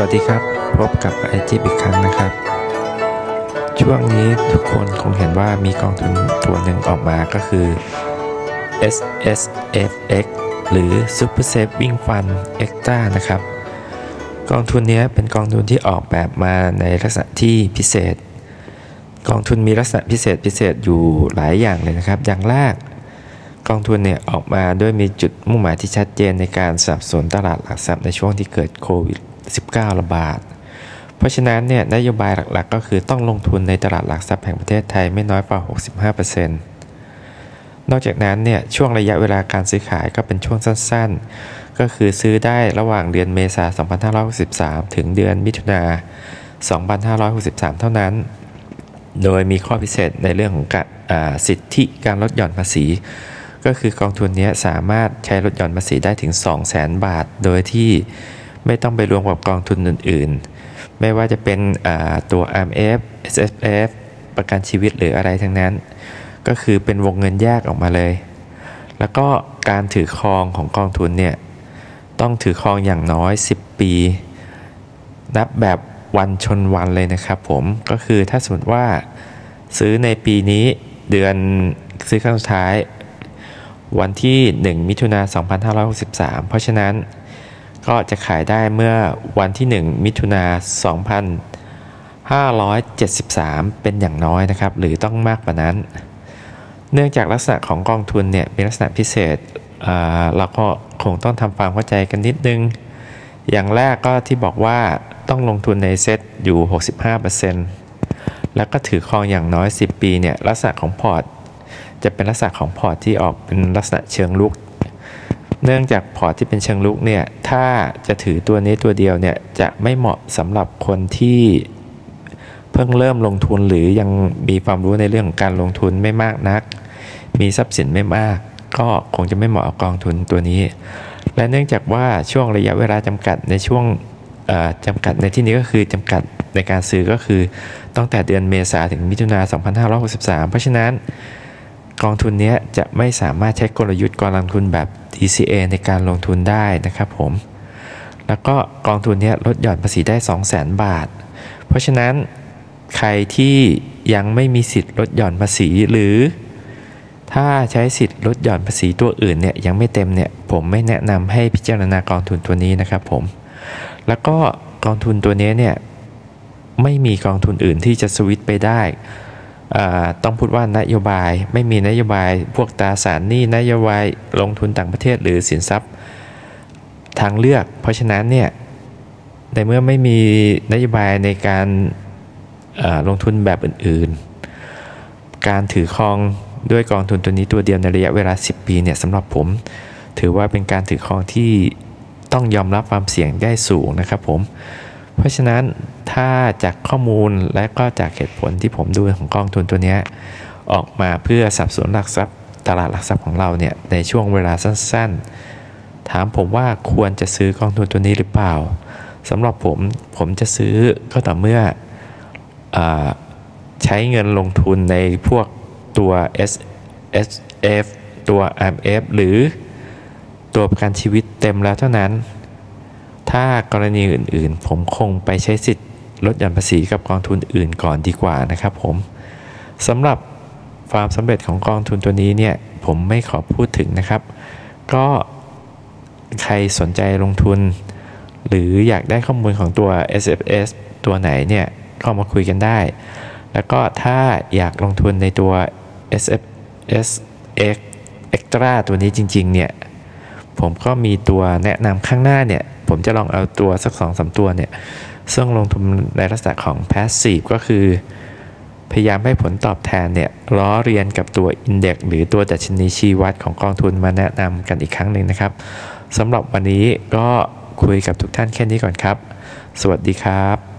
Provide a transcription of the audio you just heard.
วัสดีครับ พบกับไอจิอีกครั้งนะครับ ช่วงนี้ทุกคนคงเห็นว่ามีกองทุนตัวหนึ่งออกมาก็คือ S S F X หรือ Super Saving Fund Extra นะครับ กองทุนนี้เป็นกองทุนที่ออกแบบมาในลักษณะที่พิเศษ กองทุนมีลักษณะพิเศษพิเศษอยู่หลายอย่างเลยนะครับ อย่างแรก กองทุนเนี่ยออกมาด้วยมีจุดมุ่งหมายที่ชัดเจนในการสับสนุนตลาดหลักทรัพย์ในช่วงที่เกิดโควิด -19 ระบาด เพราะฉะนั้นเนี่ยนโยบายหลักๆ ก็คือต้องลงทุนในตลาดหลักทรัพย์แห่งประเทศไทยไม่น้อยกว่า 65%นอกจากนั้นเนี่ยช่วงระยะเวลาการซื้อขายก็เป็นช่วงสั้นๆ ก็คือซื้อได้ระหว่างเดือนเมษายน 2563 ถึงเดือนมิถุนา2563 เท่านั้น โดยมีข้อพิเศษในเรื่องของสิทธิการลดหย่อนภาษี ก็คือกองทุนนี้สามารถใช้ลดหย่อนภาษีได้ถึง 200,000บาท โดยที่ไม่ต้องไปรวมกับกองทุนอื่น ๆ ไม่ว่าจะเป็นตัว RMF SFF ประกันชีวิตหรืออะไรทั้งนั้น ก็คือเป็นวงเงินแยกออกมาเลย แล้วก็การถือครองของกองทุนเนี่ยต้องถือครองอย่างน้อย 10 ปี นับแบบวันชนวันเลยนะครับผมก็คือถ้าสมมติว่าซื้อในปีนี้เดือนซื้อครั้งสุดท้าย วันที่ 1 มิถุนา2563 เพราะฉะนั้นก็จะขายได้เมื่อวันที่ 1 มิถุนา2573 เป็นอย่างน้อยนะครับ หรือต้องมากกว่านั้น เนื่องจากลักษณะของกองทุนเนี่ยเป็นลักษณะพิเศษเราก็คงต้องทำความเข้าใจกันนิดนึง อย่างแรกก็ที่บอกว่าต้องลงทุนในเซ็ตอยู่ 65%แล้วก็ถือครองอย่างน้อย 10 ปีเนี่ยลักษณะของพอร์ต จะเป็นลักษณะของพอร์ตที่ออกเป็นลักษณะเชิงรุก เนื่องจากพอร์ตที่เป็นเชิงรุกเนี่ยถ้าจะถือตัวนี้ตัวเดียวเนี่ยจะไม่เหมาะสำหรับคนที่เพิ่งเริ่มลงทุนหรือยังมีความรู้ในเรื่องของการลงทุนไม่มากนัก มีทรัพย์สินไม่มาก ก็คงจะไม่เหมาะกับกองทุนตัวนี้ และเนื่องจากว่าช่วงระยะเวลาจำกัดในช่วงจำกัดในที่นี้ก็คือจำกัดในการซื้อก็คือตั้งแต่เดือนเมษาถึงมิถุนา2563 เพราะฉะนั้น กองทุนนี้จะไม่สามารถใช้กลยุทธ์การลงทุนแบบ DCA ในการลงทุนได้นะครับผม แล้วก็กองทุนนี้ลดหย่อนภาษีได้ 200,000 บาท เพราะฉะนั้นใครที่ยังไม่มีสิทธิ์ลดหย่อนภาษีหรือ ถ้าใช้สิทธิ์ลดหย่อนภาษีตัวอื่นเนี่ยยังไม่เต็มเนี่ยผมไม่แนะนำให้พิจารณากองทุนตัวนี้นะครับผม แล้วก็กองทุนตัวนี้เนี่ยไม่มีกองทุนอื่นที่จะสวิตไปได้ ต้องพูดว่านโยบายไม่มีนโยบายพวกตราสารหนี้นโยบายลงทุนต่างประเทศหรือสินทรัพย์ ทางเลือก เพราะฉะนั้นเนี่ยในเมื่อไม่มีนโยบายในการลงทุนแบบอื่นๆ การถือครองด้วยกองทุนตัวนี้ตัวเดียวในระยะเวลา 10 ปีเนี่ยสำหรับผม ถือว่าเป็นการถือครองที่ต้องยอมรับความเสี่ยงได้สูงนะครับผม ราะฉะนั้นถ้าจากข้อมูลและก็จากเหตุผลที่ผมดูของกองทุนตัวนี้ออกมาเพื่อสับสนหลักทรัพย์ตลาดหลักทรัพย์ของเราเนี่ยในช่วงเวลาสั้นๆ ถามผมว่าควรจะซื้อกองทุนตัวนี้หรือเปล่าสำหรับผมผมจะซื้อก็ต่อเมื่ออใช้เงินลงทุนในพวกตัว S S F ตัว M F หรือตัวประกันชีวิตเต็มแล้วเท่านั้น ถ้ากรณีอื่นๆ ผมคงไปใช้สิทธิ์ลดหย่อนภาษีกับกองทุนอื่นก่อนดีกว่านะครับผมสำหรับความสำเร็จของกองทุนตัวนี้เนี่ยผมไม่ขอพูดถึงนะครับ ก็ใครสนใจลงทุน หรืออยากได้ข้อมูลของตัว S F S ตัวไหนเนี่ยเข้ามาคุยกันได้ แล้วก็ถ้าอยากลงทุนในตัว S F S X Extra ตัวนี้จริง ๆ เนี่ย ผมก็มีตัวแนะนำข้างหน้าเนี่ย ผมจะลองเอาตัวสักสองสาตัวเนี่ยซึ่งลงทุนในลักษณะของ passive ก็คือ พยายามให้ผลตอบแทนเนี่ยล้อเรียนกับตัว Index หรือตัวดัชนีชี้วัดของกองทุนมาแนะนำกันอีกครั้งหนึ่งนะครับสำหรับวันนี้ก็คุยกับทุกท่านแค่นี้ก่อนครับ สวัสดีครับ